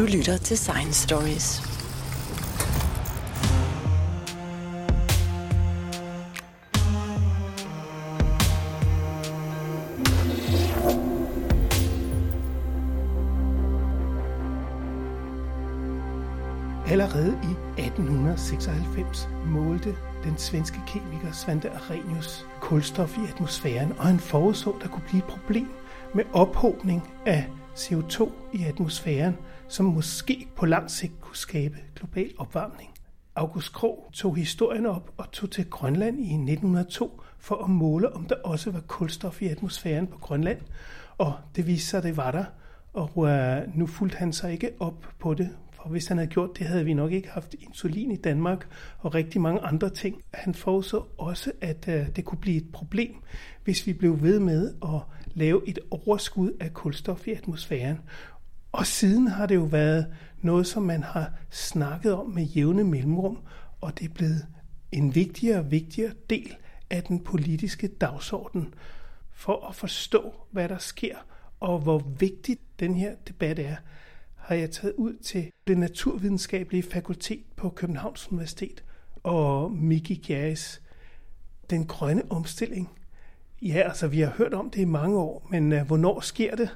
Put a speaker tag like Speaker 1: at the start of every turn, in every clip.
Speaker 1: Du lytter til Science Stories.
Speaker 2: Allerede i 1896 målte den svenske kemiker Svante Arrhenius kulstof i atmosfæren, og han forudså, der kunne blive et problem med ophobning af CO2 i atmosfæren, som måske på lang sigt kunne skabe global opvarmning. August Krog tog historien op og tog til Grønland i 1902 for at måle, om der også var kulstof i atmosfæren på Grønland. Og det viste sig, at det var der. Og øh, nu fulgte han sig ikke op på det, og hvis han havde gjort det, havde vi nok ikke haft insulin i Danmark og rigtig mange andre ting. Han forudså også, at øh, det kunne blive et problem, hvis vi blev ved med at lave et overskud af kulstof i atmosfæren. Og siden har det jo været noget, som man har snakket om med jævne mellemrum, og det er blevet en vigtigere og vigtigere del af den politiske dagsorden for at forstå, hvad der sker, og hvor vigtigt den her debat er, har jeg taget ud til det naturvidenskabelige fakultet på Københavns Universitet og Miki Gjerris Den grønne omstilling. Ja, altså vi har hørt om det i mange år, men uh, hvornår sker det?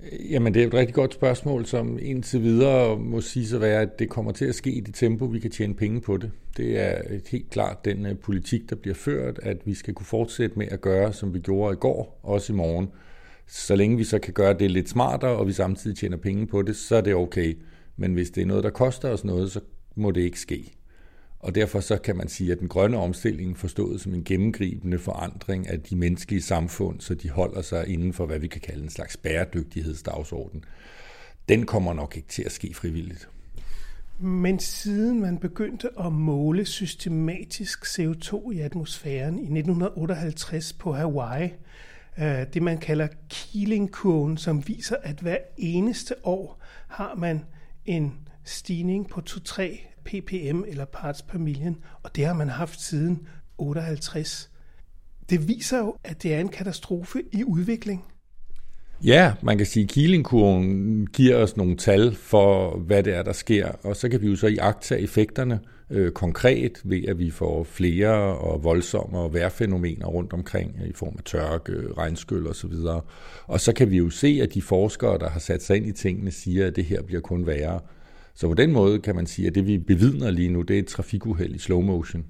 Speaker 3: Øh, jamen, det er et rigtig godt spørgsmål, som indtil videre må sige sig være, at det kommer til at ske i det tempo, vi kan tjene penge på det. Det er helt klart den uh, politik, der bliver ført, at vi skal kunne fortsætte med at gøre, som vi gjorde i går, også i morgen. Så længe vi så kan gøre det lidt smartere, og vi samtidig tjener penge på det, så er det okay. Men hvis det er noget, der koster os noget, så må det ikke ske. Og derfor så kan man sige, at den grønne omstilling forstået som en gennemgribende forandring af de menneskelige samfund, så de holder sig inden for, hvad vi kan kalde en slags bæredygtighedsdagsorden, den kommer nok ikke til at ske frivilligt.
Speaker 2: Men siden man begyndte at måle systematisk CO2 i atmosfæren i 1958 på Hawaii, øh, det man kalder Keeling-kurven, som viser, at hver eneste år har man en stigning på 2-3 ppm eller parts per million, og det har man haft siden 58. Det viser jo, at det er en katastrofe i udvikling.
Speaker 3: Ja, man kan sige, at Keeling-kurven giver os nogle tal for, hvad det er, der sker, og så kan vi jo så iagtage effekterne øh, konkret ved, at vi får flere og voldsommere vejrfænomener rundt omkring øh, i form af tørke, øh, regnskyld osv. Og så kan vi jo se, at de forskere, der har sat sig ind i tingene, siger, at det her bliver kun værre. Så på den måde kan man sige, at det vi bevidner lige nu, det er et trafikuheld i slow motion.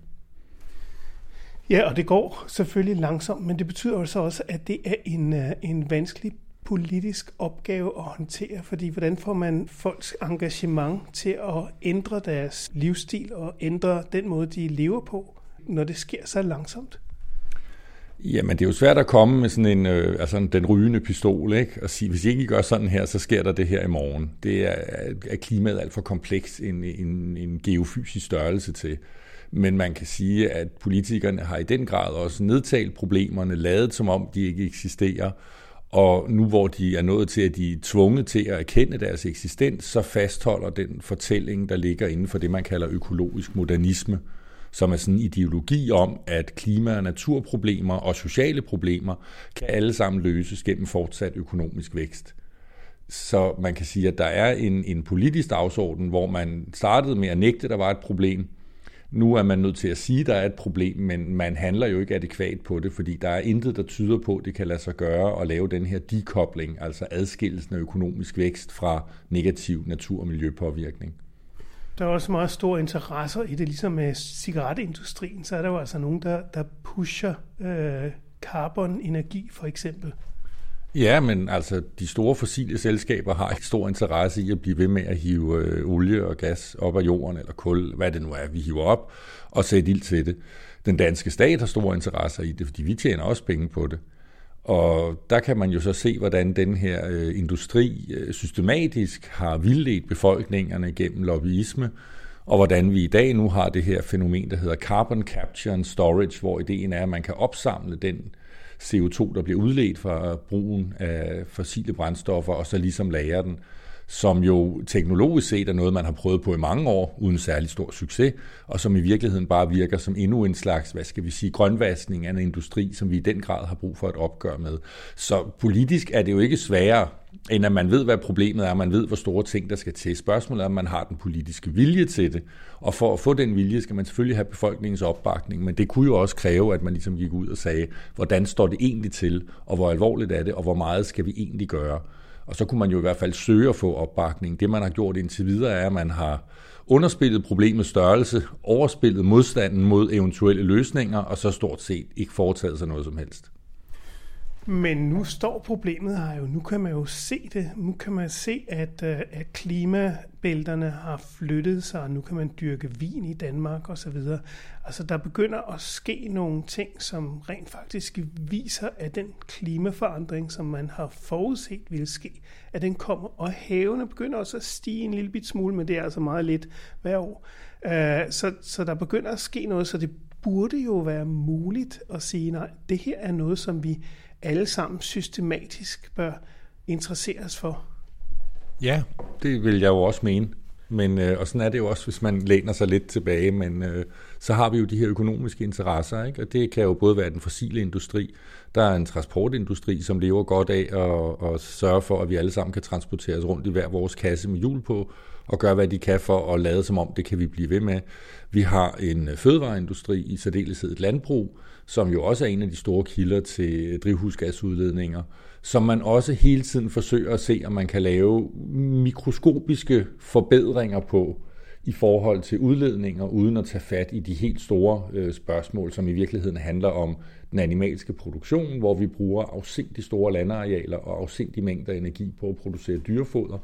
Speaker 2: Ja, og det går selvfølgelig langsomt, men det betyder også også, at det er en, øh, en vanskelig politisk opgave at håndtere, fordi hvordan får man folks engagement til at ændre deres livsstil og ændre den måde, de lever på, når det sker så langsomt?
Speaker 3: Jamen, det er jo svært at komme med sådan en, øh, altså den rygende pistol, ikke? Og sige, hvis I ikke gør sådan her, så sker der det her i morgen. Det er, er klimaet alt for kompleks en, en, en geofysisk størrelse til. Men man kan sige, at politikerne har i den grad også nedtalt problemerne, lavet som om de ikke eksisterer, og nu hvor de er nået til, at de er tvunget til at erkende deres eksistens, så fastholder den fortælling, der ligger inden for det, man kalder økologisk modernisme, som er sådan en ideologi om, at klima- og naturproblemer og sociale problemer kan alle sammen løses gennem fortsat økonomisk vækst. Så man kan sige, at der er en, en politisk dagsorden, hvor man startede med at nægte, at der var et problem, nu er man nødt til at sige, at der er et problem, men man handler jo ikke adekvat på det, fordi der er intet, der tyder på, at det kan lade sig gøre at lave den her dekobling, altså adskillelsen af økonomisk vækst fra negativ natur- og miljøpåvirkning.
Speaker 2: Der er også meget store interesser i det, ligesom med cigaretindustrien, så er der jo altså nogen, der, der pusher øh, carbon-energi for eksempel.
Speaker 3: Ja, men altså de store fossile selskaber har ikke stor interesse i at blive ved med at hive øh, olie og gas op af jorden, eller kul, hvad det nu er, vi hiver op, og sætte ild til det. Den danske stat har store interesser i det, fordi vi tjener også penge på det. Og der kan man jo så se, hvordan den her øh, industri øh, systematisk har vildledt befolkningerne gennem lobbyisme, og hvordan vi i dag nu har det her fænomen, der hedder carbon capture and storage, hvor ideen er, at man kan opsamle den CO2, der bliver udledt fra brugen af fossile brændstoffer, og så ligesom lagre den, som jo teknologisk set er noget, man har prøvet på i mange år, uden særlig stor succes, og som i virkeligheden bare virker som endnu en slags, hvad skal vi sige, grønvaskning af en industri, som vi i den grad har brug for et opgør med. Så politisk er det jo ikke sværere end at man ved, hvad problemet er, man ved, hvor store ting, der skal til. Spørgsmålet er, om man har den politiske vilje til det. Og for at få den vilje, skal man selvfølgelig have befolkningens opbakning, men det kunne jo også kræve, at man ligesom gik ud og sagde, hvordan står det egentlig til, og hvor alvorligt er det, og hvor meget skal vi egentlig gøre. Og så kunne man jo i hvert fald søge at få opbakning. Det, man har gjort indtil videre, er, at man har underspillet problemets størrelse, overspillet modstanden mod eventuelle løsninger, og så stort set ikke foretaget sig noget som helst.
Speaker 2: Men nu står problemet her jo. Nu kan man jo se det. Nu kan man se, at, øh, at klimabælterne har flyttet sig, og nu kan man dyrke vin i Danmark osv. Altså, der begynder at ske nogle ting, som rent faktisk viser, at den klimaforandring, som man har forudset ville ske, at den kommer. Og havene begynder også at stige en lille bit smule, men det er altså meget lidt hver år. Øh, så, så der begynder at ske noget, så det burde jo være muligt at sige, nej, det her er noget, som vi alle sammen systematisk bør interesseres for.
Speaker 3: Ja, det vil jeg jo også mene. Men, øh, og sådan er det jo også, hvis man læner sig lidt tilbage, men øh, så har vi jo de her økonomiske interesser, ikke? og det kan jo både være den fossile industri, der er en transportindustri, som lever godt af at, at sørge for, at vi alle sammen kan transporteres rundt i hver vores kasse med hjul på, og gøre, hvad de kan for at lade som om, det kan vi blive ved med. Vi har en fødevareindustri, i særdeleshed et landbrug, som jo også er en af de store kilder til drivhusgasudledninger, som man også hele tiden forsøger at se, om man kan lave mikroskopiske forbedringer på i forhold til udledninger, uden at tage fat i de helt store øh, spørgsmål, som i virkeligheden handler om den animalske produktion, hvor vi bruger afsindig store landarealer og afsindig mængder energi på at producere dyrefoder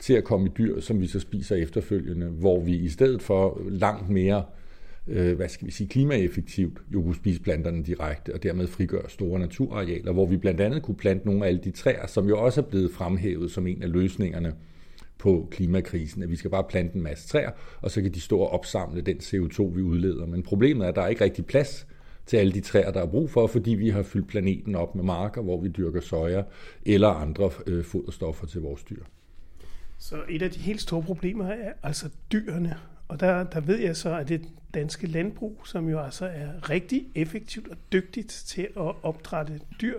Speaker 3: til at komme i dyr, som vi så spiser efterfølgende, hvor vi i stedet for langt mere øh, Øh, hvad skal vi sige, klimaeffektivt jo kunne spise planterne direkte, og dermed frigøre store naturarealer, hvor vi blandt andet kunne plante nogle af alle de træer, som jo også er blevet fremhævet som en af løsningerne på klimakrisen, at vi skal bare plante en masse træer, og så kan de stå og opsamle den CO2, vi udleder. Men problemet er, at der er ikke rigtig plads til alle de træer, der er brug for, fordi vi har fyldt planeten op med marker, hvor vi dyrker soja eller andre øh, foderstoffer til vores dyr.
Speaker 2: Så et af de helt store problemer er altså dyrene. Og der, der ved jeg så, at det danske landbrug, som jo altså er rigtig effektivt og dygtigt til at opdrætte dyr,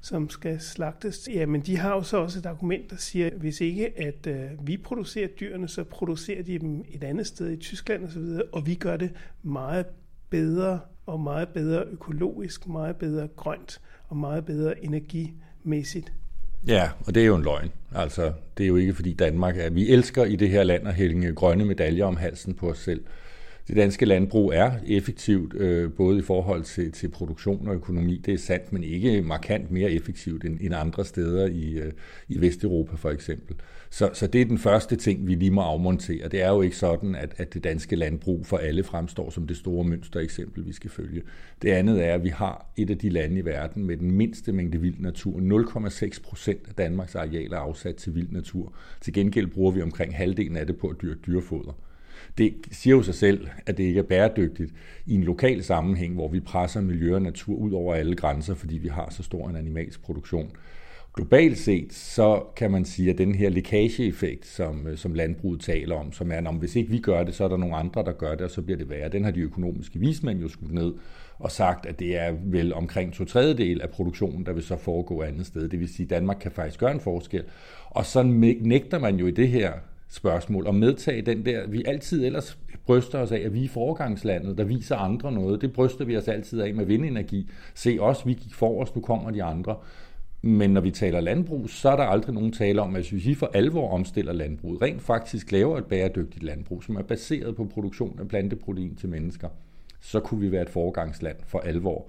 Speaker 2: som skal slagtes, jamen de har jo så også et argument, der siger, at hvis ikke at øh, vi producerer dyrene, så producerer de dem et andet sted i Tyskland osv., og, og vi gør det meget bedre og meget bedre økologisk, meget bedre grønt og meget bedre energimæssigt.
Speaker 3: Ja, og det er jo en løgn. Altså, det er jo ikke fordi Danmark er... Vi elsker i det her land at hælde grønne medaljer om halsen på os selv. Det danske landbrug er effektivt, øh, både i forhold til, til produktion og økonomi. Det er sandt, men ikke markant mere effektivt end, end andre steder i, øh, i Vesteuropa for eksempel. Så, så det er den første ting, vi lige må afmontere. Det er jo ikke sådan, at, at det danske landbrug for alle fremstår som det store mønster eksempel, vi skal følge. Det andet er, at vi har et af de lande i verden med den mindste mængde vild natur. 0,6 procent af Danmarks areal er afsat til vild natur. Til gengæld bruger vi omkring halvdelen af det på at dyrke dyrefoder. Det siger jo sig selv, at det ikke er bæredygtigt i en lokal sammenhæng, hvor vi presser miljø og natur ud over alle grænser, fordi vi har så stor en animalsk produktion. Globalt set, så kan man sige, at den her lækageeffekt, som, som landbruget taler om, som er, at hvis ikke vi gør det, så er der nogle andre, der gør det, og så bliver det værre. Den har de økonomiske vismænd jo skudt ned og sagt, at det er vel omkring to tredjedel af produktionen, der vil så foregå andet sted. Det vil sige, at Danmark kan faktisk gøre en forskel. Og så nægter man jo i det her spørgsmål og medtage den der, vi altid ellers bryster os af, at vi er foregangslandet, der viser andre noget. Det bryster vi os altid af med vindenergi. Se os, vi gik forrest, nu kommer de andre. Men når vi taler landbrug, så er der aldrig nogen tale om, at hvis vi for alvor omstiller landbruget, rent faktisk laver et bæredygtigt landbrug, som er baseret på produktion af planteprotein til mennesker, så kunne vi være et foregangsland for alvor.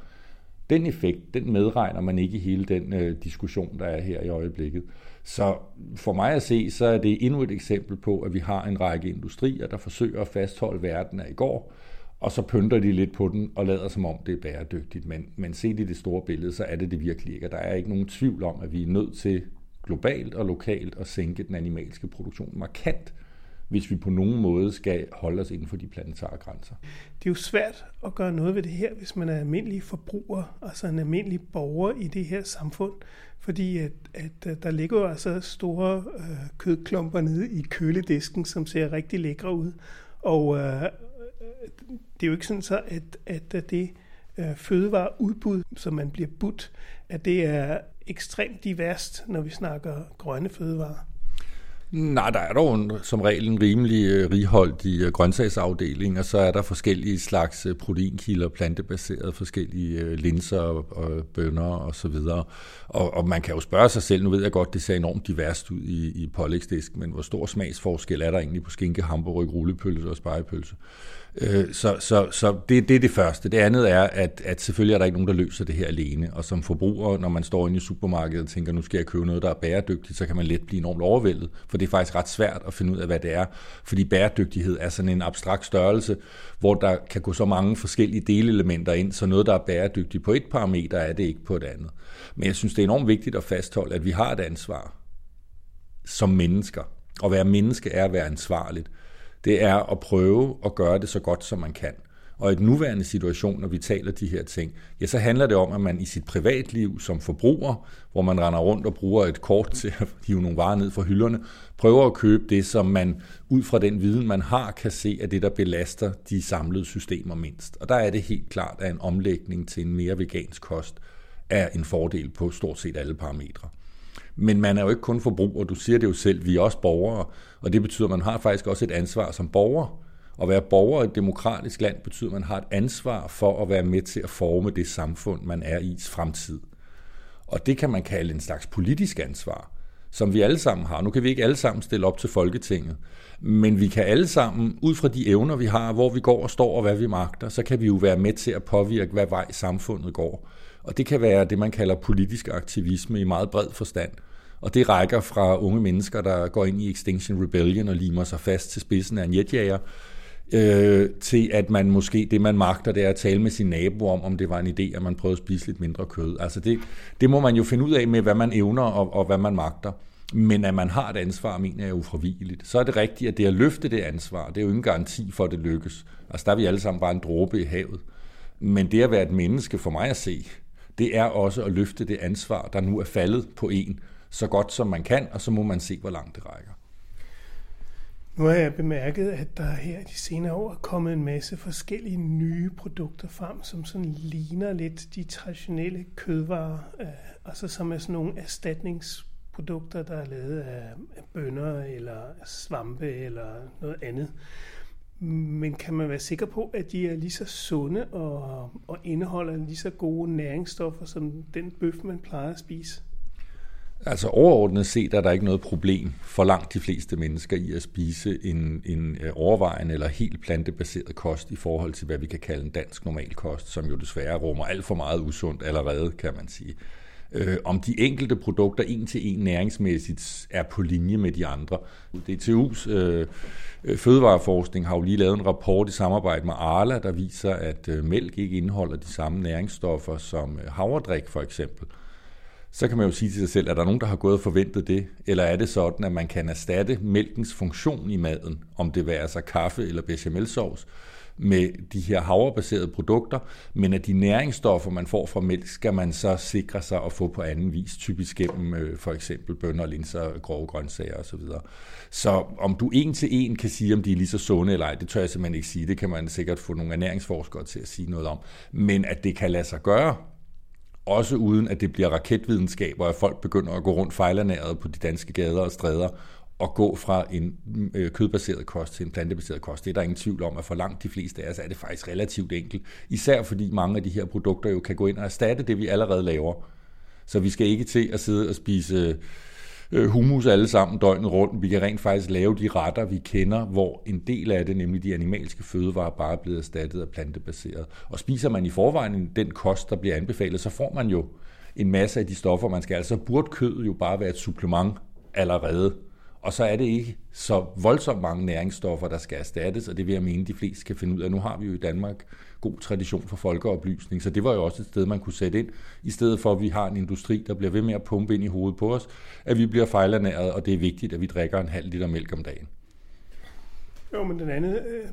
Speaker 3: Den effekt, den medregner man ikke i hele den øh, diskussion, der er her i øjeblikket. Så for mig at se, så er det endnu et eksempel på, at vi har en række industrier, der forsøger at fastholde verden af i går, og så pynter de lidt på den og lader som om det er bæredygtigt. Men, men set i det store billede, så er det det virkelig ikke. Og der er ikke nogen tvivl om, at vi er nødt til globalt og lokalt at sænke den animalske produktion markant, hvis vi på nogen måde skal holde os inden for de planetare grænser.
Speaker 2: Det er jo svært at gøre noget ved det her, hvis man er almindelig forbruger, altså en almindelig borger i det her samfund, fordi at, at der ligger jo altså store øh, kødklumper nede i køledisken, som ser rigtig lækre ud, og øh, det er jo ikke sådan så, at, at det øh, fødevareudbud, som man bliver budt, at det er ekstremt diverst, når vi snakker grønne fødevarer?
Speaker 3: Nej, der er dog en, som regel en rimelig uh, righoldig øh, grøntsagsafdeling, og så er der forskellige slags øh, proteinkilder, plantebaserede, forskellige linser og, bønner og så videre. Og, og man kan jo spørge sig selv, nu ved jeg godt, det ser enormt diverst ud i, i pålægsdisk, men hvor stor smagsforskel er der egentlig på skinke, hamburg, rullepølse og spejepølse? Øh, så så, så det, det er det første. Det andet er, at, at selvfølgelig er der ikke nogen, der løser det her alene. Og som forbruger, når man står inde i supermarkedet og tænker, nu skal jeg købe noget, der er bæredygtigt, så kan man let blive enormt overvældet. For det er faktisk ret svært at finde ud af, hvad det er. Fordi bæredygtighed er sådan en abstrakt størrelse, hvor der kan gå så mange forskellige delelementer ind, så noget, der er bæredygtigt på et parameter, er det ikke på et andet. Men jeg synes, det er enormt vigtigt at fastholde, at vi har et ansvar som mennesker. At være menneske er at være ansvarligt det er at prøve at gøre det så godt, som man kan. Og i den nuværende situation, når vi taler de her ting, ja, så handler det om, at man i sit privatliv som forbruger, hvor man render rundt og bruger et kort til at hive nogle varer ned fra hylderne, prøver at købe det, som man ud fra den viden, man har, kan se, at det, der belaster de samlede systemer mindst. Og der er det helt klart, at en omlægning til en mere vegansk kost er en fordel på stort set alle parametre. Men man er jo ikke kun forbruger, du siger det jo selv, vi er også borgere, og det betyder, at man har faktisk også et ansvar som borger. At være borger i et demokratisk land betyder, at man har et ansvar for at være med til at forme det samfund, man er i fremtid. Og det kan man kalde en slags politisk ansvar, som vi alle sammen har. Nu kan vi ikke alle sammen stille op til Folketinget, men vi kan alle sammen, ud fra de evner, vi har, hvor vi går og står og hvad vi magter, så kan vi jo være med til at påvirke, hvad vej samfundet går. Og det kan være det, man kalder politisk aktivisme i meget bred forstand. Og det rækker fra unge mennesker, der går ind i Extinction Rebellion og limer sig fast til spidsen af en jetjager, øh, til at man måske, det man magter, det er at tale med sin nabo om, om det var en idé, at man prøvede at spise lidt mindre kød. Altså det, det må man jo finde ud af med, hvad man evner og, og hvad man magter. Men at man har et ansvar, mener jeg er ufravigeligt. Så er det rigtigt, at det at løfte det ansvar, det er jo ingen garanti for, at det lykkes. Altså der er vi alle sammen bare en dråbe i havet. Men det at være et menneske, for mig at se, det er også at løfte det ansvar, der nu er faldet på en, så godt som man kan, og så må man se, hvor langt det rækker.
Speaker 2: Nu har jeg bemærket, at der her de senere år er kommet en masse forskellige nye produkter frem, som sådan ligner lidt de traditionelle kødvarer, øh, altså som er sådan nogle erstatningsprodukter, der er lavet af bønner eller svampe eller noget andet. Men kan man være sikker på, at de er lige så sunde og, og indeholder lige så gode næringsstoffer som den bøf, man plejer at spise?
Speaker 3: Altså overordnet set er der ikke noget problem for langt de fleste mennesker i at spise en, en øh, overvejende eller helt plantebaseret kost i forhold til, hvad vi kan kalde en dansk normalkost, som jo desværre rummer alt for meget usundt allerede, kan man sige. Øh, om de enkelte produkter en til en næringsmæssigt er på linje med de andre. DTU's øh, fødevareforskning har jo lige lavet en rapport i samarbejde med Arla, der viser, at øh, mælk ikke indeholder de samme næringsstoffer som øh, havredrik for eksempel så kan man jo sige til sig selv, er der nogen, der har gået og forventet det? Eller er det sådan, at man kan erstatte mælkens funktion i maden, om det værer sig kaffe eller bechamelsauce, med de her havrebaserede produkter, men at de næringsstoffer, man får fra mælk, skal man så sikre sig at få på anden vis, typisk gennem øh, for eksempel bønner, linser, grove grøntsager osv. Så om du en til en kan sige, om de er lige så sunde eller ej, det tør jeg simpelthen ikke sige. Det kan man sikkert få nogle ernæringsforskere til at sige noget om. Men at det kan lade sig gøre, også uden at det bliver raketvidenskab, og at folk begynder at gå rundt fejlernæret på de danske gader og stræder, og gå fra en øh, kødbaseret kost til en plantebaseret kost. Det er der ingen tvivl om, at for langt de fleste af os er det faktisk relativt enkelt. Især fordi mange af de her produkter jo kan gå ind og erstatte det, vi allerede laver. Så vi skal ikke til at sidde og spise øh, Øh, humus alle sammen døgnet rundt. Vi kan rent faktisk lave de retter, vi kender, hvor en del af det, nemlig de animalske fødevarer, bare er blevet erstattet af plantebaseret. Og spiser man i forvejen den kost, der bliver anbefalet, så får man jo en masse af de stoffer, man skal. Altså burde kød jo bare være et supplement allerede. Og så er det ikke så voldsomt mange næringsstoffer, der skal erstattes, og det vil jeg mene, de fleste kan finde ud af. Nu har vi jo i Danmark god tradition for folkeoplysning, så det var jo også et sted, man kunne sætte ind, i stedet for at vi har en industri, der bliver ved med at pumpe ind i hovedet på os, at vi bliver fejlernæret, og det er vigtigt, at vi drikker en halv liter mælk om dagen.
Speaker 2: Jo, men den anden øh,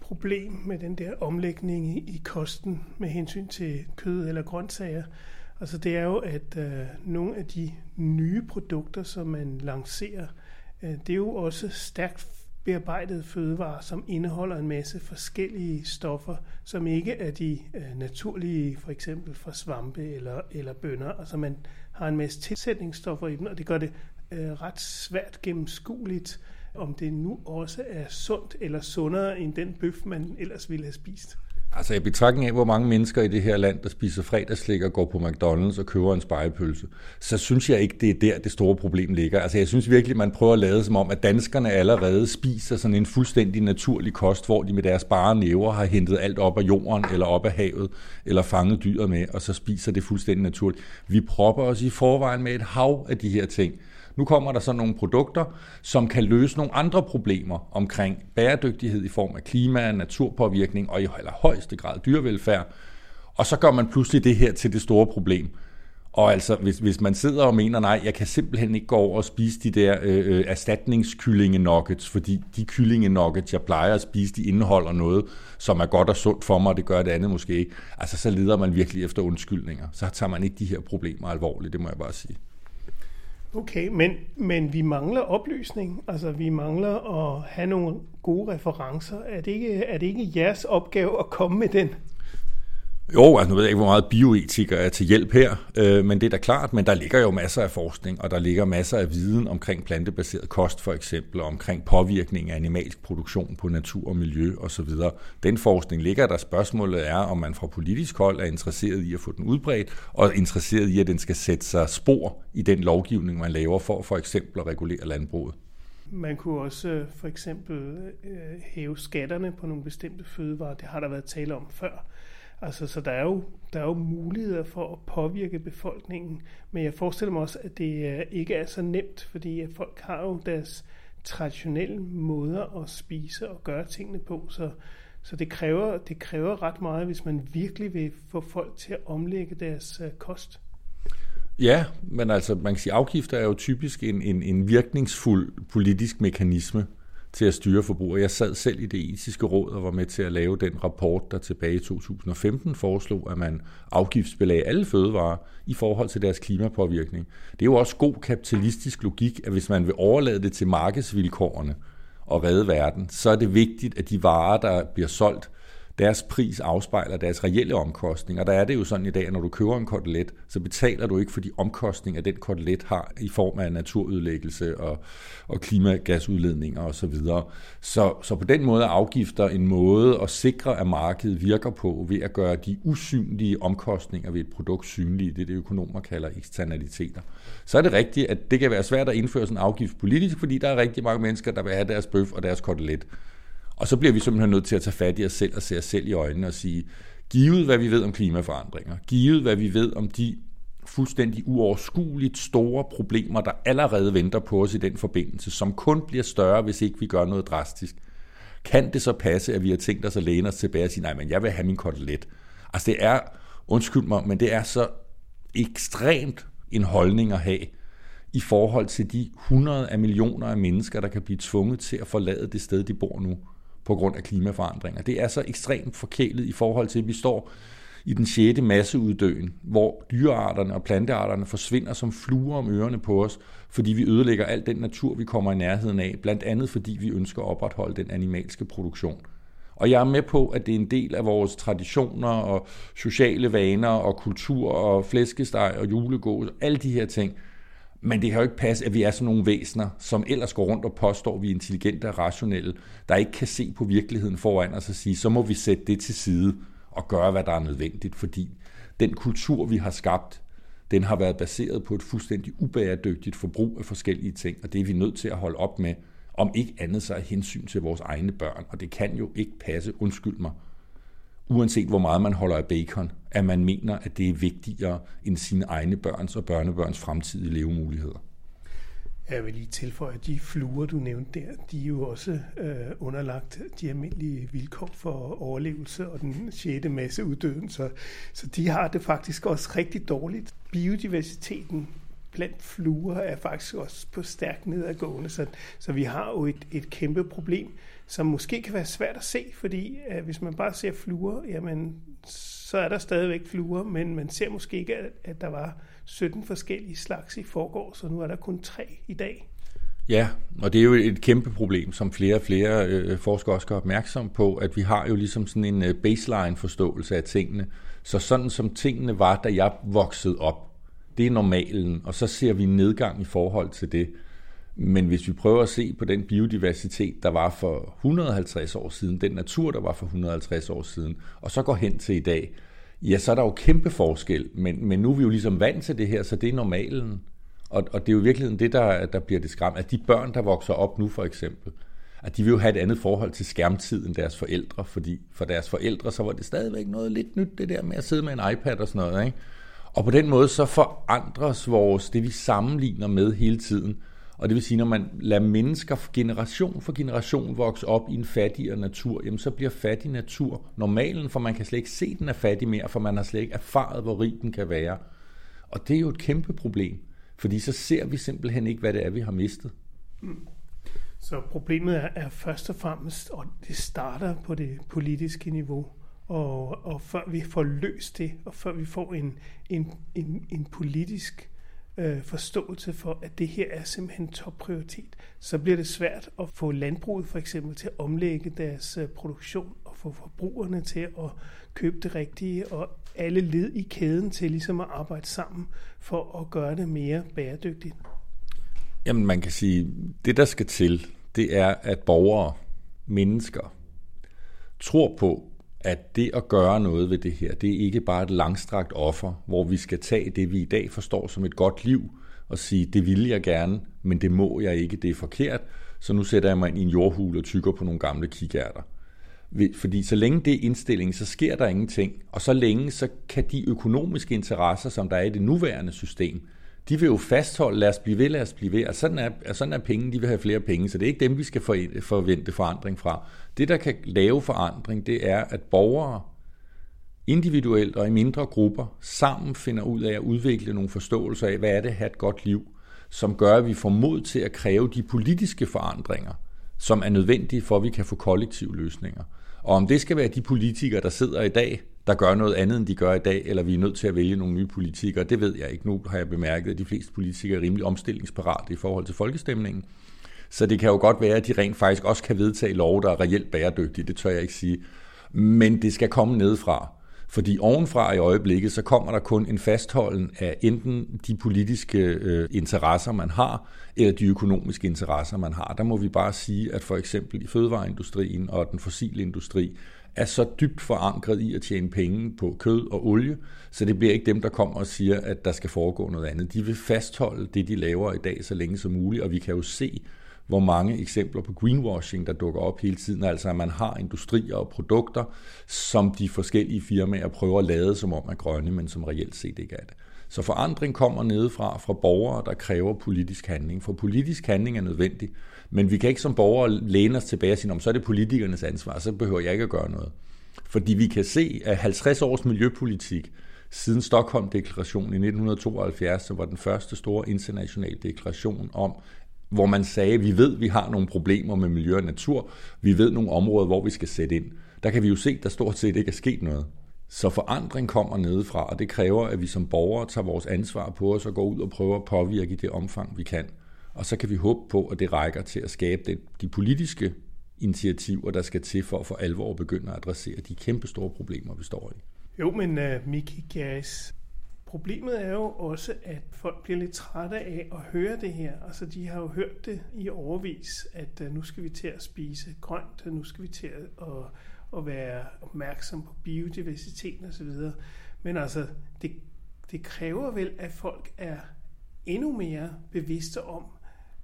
Speaker 2: problem med den der omlægning i, i kosten med hensyn til kød eller grøntsager, altså det er jo, at øh, nogle af de nye produkter, som man lancerer, øh, Øh, det er jo også stærkt bearbejdede fødevarer, som indeholder en masse forskellige stoffer, som ikke er de øh, naturlige, for eksempel fra svampe eller, eller bønner. Altså man har en masse tilsætningsstoffer i dem, og det gør det øh, ret svært gennemskueligt, om det nu også er sundt eller sundere end den bøf, man ellers ville have spist.
Speaker 3: Altså i betragtning af, hvor mange mennesker i det her land, der spiser fredagslik og går på McDonald's og køber en spejepølse, så synes jeg ikke, det er der, det store problem ligger. Altså jeg synes virkelig, man prøver at lade som om, at danskerne allerede spiser sådan en fuldstændig naturlig kost, hvor de med deres bare næver har hentet alt op af jorden eller op af havet, eller fanget dyret med, og så spiser det fuldstændig naturligt. Vi propper os i forvejen med et hav af de her ting. Nu kommer der så nogle produkter, som kan løse nogle andre problemer omkring bæredygtighed i form af klima, naturpåvirkning og i allerhøjeste grad dyrevelfærd. Og så gør man pludselig det her til det store problem. Og altså, hvis, hvis man sidder og mener, nej, jeg kan simpelthen ikke gå over og spise de der øh, øh erstatningskyllingenuggets, nuggets, fordi de kyllingenuggets, jeg plejer at spise, de indeholder noget, som er godt og sundt for mig, og det gør det andet måske ikke. Altså, så leder man virkelig efter undskyldninger. Så tager man ikke de her problemer alvorligt, det må jeg bare sige.
Speaker 2: Okay, men, men vi mangler oplysning, altså vi mangler at have nogle gode referencer. Er det ikke, er det ikke jeres opgave at komme med den?
Speaker 3: Jo, altså nu ved jeg ikke, hvor meget bioetik er til hjælp her, øh, men det er da klart, men der ligger jo masser af forskning, og der ligger masser af viden omkring plantebaseret kost for eksempel, og omkring påvirkning af animalsk produktion på natur og miljø osv. Den forskning ligger der. Spørgsmålet er, om man fra politisk hold er interesseret i at få den udbredt, og interesseret i, at den skal sætte sig spor i den lovgivning, man laver for for eksempel at regulere landbruget.
Speaker 2: Man kunne også øh, for eksempel øh, hæve skatterne på nogle bestemte fødevarer. Det har der været tale om før Altså, så der er, jo, der er jo muligheder for at påvirke befolkningen, men jeg forestiller mig også, at det øh, ikke er så nemt, fordi øh, folk har jo deres traditionelle måder at spise og gøre tingene på, så, så det, kræver, det kræver ret meget, hvis man virkelig vil få folk til at omlægge deres øh, kost.
Speaker 3: Ja, men altså man kan sige, afgifter er jo typisk en, en, en virkningsfuld politisk mekanisme til at styre forbrug. Jeg sad selv i det etiske råd og var med til at lave den rapport, der tilbage i 2015 foreslog, at man afgiftsbelagde alle fødevarer i forhold til deres klimapåvirkning. Det er jo også god kapitalistisk logik, at hvis man vil overlade det til markedsvilkårene og redde verden, så er det vigtigt, at de varer, der bliver solgt, deres pris afspejler deres reelle omkostninger. Der er det jo sådan i dag, at når du køber en kotelet, så betaler du ikke for de omkostninger, den kotelet har i form af naturødelæggelse og, og klimagasudledninger osv. Så, så, så på den måde er afgifter en måde at sikre, at markedet virker på ved at gøre de usynlige omkostninger ved et produkt synlige. Det er det, økonomer kalder eksternaliteter. Så er det rigtigt, at det kan være svært at indføre sådan en afgift politisk, fordi der er rigtig mange mennesker, der vil have deres bøf og deres kotelet. Og så bliver vi simpelthen nødt til at tage fat i os selv og se os selv i øjnene og sige, givet hvad vi ved om klimaforandringer, givet hvad vi ved om de fuldstændig uoverskueligt store problemer, der allerede venter på os i den forbindelse, som kun bliver større, hvis ikke vi gør noget drastisk. Kan det så passe, at vi har tænkt os at læne os tilbage og sige, nej, men jeg vil have min kotelet. Altså det er, undskyld mig, men det er så ekstremt en holdning at have i forhold til de hundrede af millioner af mennesker, der kan blive tvunget til at forlade det sted, de bor nu på grund af klimaforandringer. Det er så ekstremt forkælet i forhold til, at vi står i den sjette masseuddøen, hvor dyrearterne og plantearterne forsvinder som fluer om ørerne på os, fordi vi ødelægger al den natur, vi kommer i nærheden af, blandt andet fordi vi ønsker at opretholde den animalske produktion. Og jeg er med på, at det er en del af vores traditioner og sociale vaner og kultur og flæskesteg og julegås, alle de her ting – men det kan jo ikke passe, at vi er sådan nogle væsener, som ellers går rundt og påstår, at vi er intelligente og rationelle, der ikke kan se på virkeligheden foran os og sige, så må vi sætte det til side og gøre, hvad der er nødvendigt, fordi den kultur, vi har skabt, den har været baseret på et fuldstændig ubæredygtigt forbrug af forskellige ting, og det er vi nødt til at holde op med, om ikke andet så er hensyn til vores egne børn, og det kan jo ikke passe, undskyld mig, uanset hvor meget man holder af bacon, at man mener, at det er vigtigere end sine egne børns og børnebørns fremtidige levemuligheder.
Speaker 2: Jeg vil lige tilføje, at de fluer, du nævnte der, de er jo også øh, underlagt de almindelige vilkår for overlevelse og den sjette masse uddøden, så, så de har det faktisk også rigtig dårligt. Biodiversiteten blandt fluer er faktisk også på stærkt nedadgående, så, så vi har jo et, et kæmpe problem, som måske kan være svært at se, fordi øh, hvis man bare ser fluer, jamen, så er der stadigvæk fluer, men man ser måske ikke, at, at der var 17 forskellige slags i forgår, så nu er der kun tre i dag.
Speaker 3: Ja, og det er jo et kæmpe problem, som flere og flere øh, forskere også gør opmærksom på, at vi har jo ligesom sådan en øh, baseline-forståelse af tingene. Så sådan som tingene var, da jeg voksede op, det er normalen, og så ser vi nedgang i forhold til det. Men hvis vi prøver at se på den biodiversitet, der var for 150 år siden, den natur, der var for 150 år siden, og så går hen til i dag, ja, så er der jo kæmpe forskel, men, men nu er vi jo ligesom vant til det her, så det er normalen. Og, og det er jo i virkeligheden det, der, der bliver det skræmt. At de børn, der vokser op nu for eksempel, at de vil jo have et andet forhold til skærmtid end deres forældre, fordi for deres forældre, så var det stadigvæk noget lidt nyt, det der med at sidde med en iPad og sådan noget. Ikke? Og på den måde så forandres vores, det vi sammenligner med hele tiden. Og det vil sige, når man lader mennesker generation for generation vokse op i en fattigere natur, jamen så bliver fattig natur normalen, for man kan slet ikke se, at den er fattig mere, for man har slet ikke erfaret, hvor rig den kan være. Og det er jo et kæmpe problem. Fordi så ser vi simpelthen ikke, hvad det er, vi har mistet. Mm.
Speaker 2: Så problemet er, er først og fremmest, og det starter på det politiske niveau, og, og før vi får løst det, og før vi får en, en, en, en politisk øh, forståelse for, at det her er simpelthen topprioritet, så bliver det svært at få landbruget for eksempel til at omlægge deres øh, produktion og få forbrugerne til at købe det rigtige, og alle led i kæden til ligesom at arbejde sammen for at gøre det mere bæredygtigt?
Speaker 3: Jamen man kan sige, det der skal til, det er, at borgere, mennesker, tror på, at det at gøre noget ved det her, det er ikke bare et langstrakt offer, hvor vi skal tage det, vi i dag forstår som et godt liv, og sige, det vil jeg gerne, men det må jeg ikke, det er forkert, så nu sætter jeg mig ind i en jordhul og tykker på nogle gamle kikærter. Fordi så længe det er indstilling, så sker der ingenting. Og så længe, så kan de økonomiske interesser, som der er i det nuværende system, de vil jo fastholde, lad os blive ved, lad os blive ved. Og sådan er, sådan er penge, de vil have flere penge, så det er ikke dem, vi skal forvente forandring fra. Det, der kan lave forandring, det er, at borgere individuelt og i mindre grupper sammen finder ud af at udvikle nogle forståelser af, hvad er det at have et godt liv, som gør, at vi får mod til at kræve de politiske forandringer, som er nødvendige for, at vi kan få kollektive løsninger. Og om det skal være de politikere, der sidder i dag, der gør noget andet, end de gør i dag, eller vi er nødt til at vælge nogle nye politikere, det ved jeg ikke. Nu har jeg bemærket, at de fleste politikere er rimelig omstillingsparate i forhold til folkestemningen. Så det kan jo godt være, at de rent faktisk også kan vedtage lov, der er reelt bæredygtige. Det tør jeg ikke sige. Men det skal komme nedefra. Fordi ovenfra i øjeblikket, så kommer der kun en fastholden af enten de politiske øh, interesser, man har, eller de økonomiske interesser, man har. Der må vi bare sige, at for eksempel i fødevareindustrien og den fossile industri, er så dybt forankret i at tjene penge på kød og olie, så det bliver ikke dem, der kommer og siger, at der skal foregå noget andet. De vil fastholde det, de laver i dag, så længe som muligt, og vi kan jo se, hvor mange eksempler på greenwashing, der dukker op hele tiden. Altså at man har industrier og produkter, som de forskellige firmaer prøver at lade som om er grønne, men som reelt set ikke er det. Så forandring kommer nedefra fra borgere, der kræver politisk handling. For politisk handling er nødvendig, men vi kan ikke som borgere læne os tilbage og sige, om så er det politikernes ansvar, så behøver jeg ikke at gøre noget. Fordi vi kan se, at 50 års miljøpolitik, siden Stockholm-deklarationen i 1972, som var den første store internationale deklaration om, hvor man sagde, at vi ved, at vi har nogle problemer med miljø og natur, vi ved nogle områder, hvor vi skal sætte ind. Der kan vi jo se, at der stort set ikke er sket noget. Så forandring kommer nedefra, og det kræver, at vi som borgere tager vores ansvar på os og går ud og prøver at påvirke i det omfang, vi kan. Og så kan vi håbe på, at det rækker til at skabe de politiske initiativer, der skal til for at for alvor begynde at adressere de kæmpe store problemer, vi står i.
Speaker 2: Jo, men øh, uh, Miki Gas, Problemet er jo også, at folk bliver lidt trætte af at høre det her. Altså, de har jo hørt det i overvis, at uh, nu skal vi til at spise grønt, og nu skal vi til at, at, at være opmærksom på biodiversiteten osv. Men altså, det, det kræver vel, at folk er endnu mere bevidste om,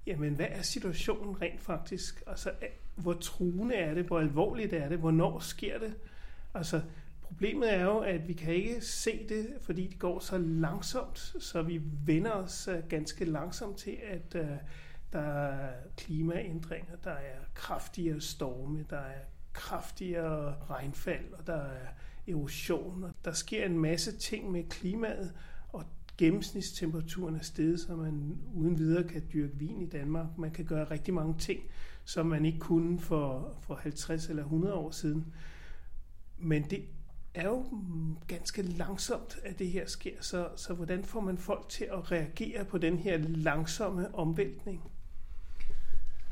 Speaker 2: jamen, hvad er situationen rent faktisk? Altså, øh, hvor truende er det? Hvor alvorligt er det? Hvornår sker det? Altså, Problemet er jo, at vi kan ikke se det, fordi det går så langsomt, så vi vender os øh, ganske langsomt til, at uh, der er klimaændringer, der er kraftigere storme, der er kraftigere regnfald, og der er erosion. Og der sker en masse ting med klimaet, og gennemsnitstemperaturen er steget, så man uden videre kan dyrke vin i Danmark. Man kan gøre rigtig mange ting, som man ikke kunne for, for 50 eller 100 år siden. Men det er jo ganske langsomt, at det her sker. Så, så hvordan får man folk til at reagere på den her langsomme omvæltning?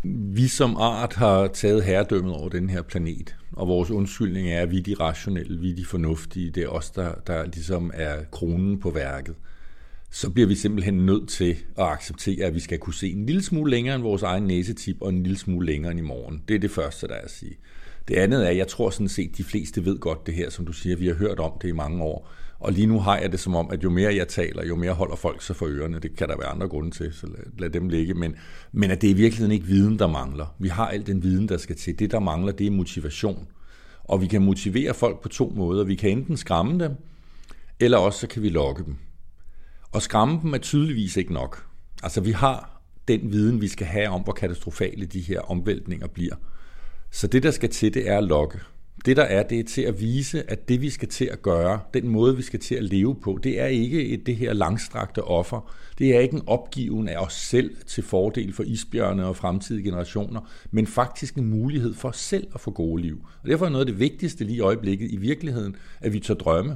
Speaker 3: Vi som art har taget herredømmet over den her planet, og vores undskyldning er, at vi er de rationelle, vi er de fornuftige, det er os, der, der ligesom er kronen på værket. Så bliver vi simpelthen nødt til at acceptere, at vi skal kunne se en lille smule længere end vores egen næsetip, og en lille smule længere end i morgen. Det er det første, der er at sige. Det andet er, at jeg tror sådan set, at de fleste ved godt det her, som du siger. Vi har hørt om det i mange år. Og lige nu har jeg det som om, at jo mere jeg taler, jo mere holder folk sig for ørerne. Det kan der være andre grunde til, så lad, lad dem ligge. Men, men at det er i virkeligheden ikke viden, der mangler. Vi har al den viden, der skal til. Det, der mangler, det er motivation. Og vi kan motivere folk på to måder. Vi kan enten skræmme dem, eller også så kan vi lokke dem. Og skræmme dem er tydeligvis ikke nok. Altså vi har den viden, vi skal have om, hvor katastrofale de her omvæltninger bliver. Så det, der skal til, det er at lokke. Det der er, det er til at vise, at det vi skal til at gøre, den måde vi skal til at leve på, det er ikke et, det her langstrakte offer. Det er ikke en opgiven af os selv til fordel for isbjørne og fremtidige generationer, men faktisk en mulighed for os selv at få gode liv. Og derfor er noget af det vigtigste lige i øjeblikket i virkeligheden, at vi tør drømme,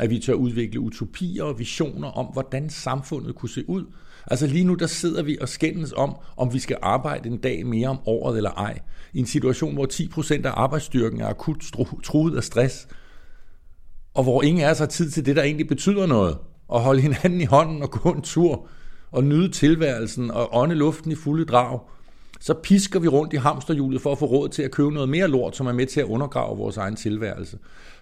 Speaker 3: at vi tør udvikle utopier og visioner om, hvordan samfundet kunne se ud. Altså lige nu, der sidder vi og skændes om, om vi skal arbejde en dag mere om året eller ej. I en situation, hvor 10% af arbejdsstyrken er akut truet af stress, og hvor ingen af os har tid til det, der egentlig betyder noget. At holde hinanden i hånden og gå en tur, og nyde tilværelsen og ånde luften i fulde drag så pisker vi rundt i hamsterhjulet for at få råd til at købe noget mere lort, som er med til at undergrave vores egen tilværelse.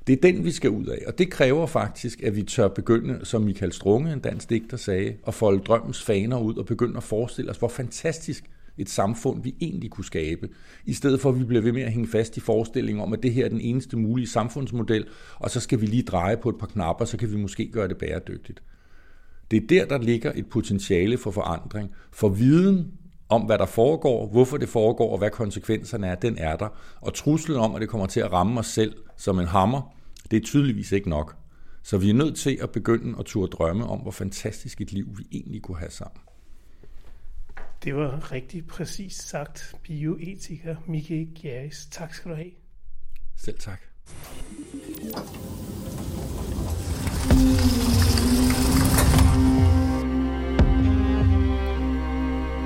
Speaker 3: Det er den, vi skal ud af, og det kræver faktisk, at vi tør begynde, som Michael Strunge, en dansk digter, sagde, at folde drømmens faner ud og begynde at forestille os, hvor fantastisk et samfund, vi egentlig kunne skabe, i stedet for at vi bliver ved med at hænge fast i forestillingen om, at det her er den eneste mulige samfundsmodel, og så skal vi lige dreje på et par knapper, så kan vi måske gøre det bæredygtigt. Det er der, der ligger et potentiale for forandring. For viden om, hvad der foregår, hvorfor det foregår, og hvad konsekvenserne er, den er der. Og truslen om, at det kommer til at ramme os selv som en hammer, det er tydeligvis ikke nok. Så vi er nødt til at begynde at turde drømme om, hvor fantastisk et liv vi egentlig kunne have sammen.
Speaker 2: Det var rigtig præcis sagt, bioetiker Mikke Gjerris. Tak skal du have.
Speaker 3: Selv tak.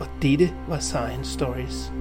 Speaker 2: og dette var Science Stories.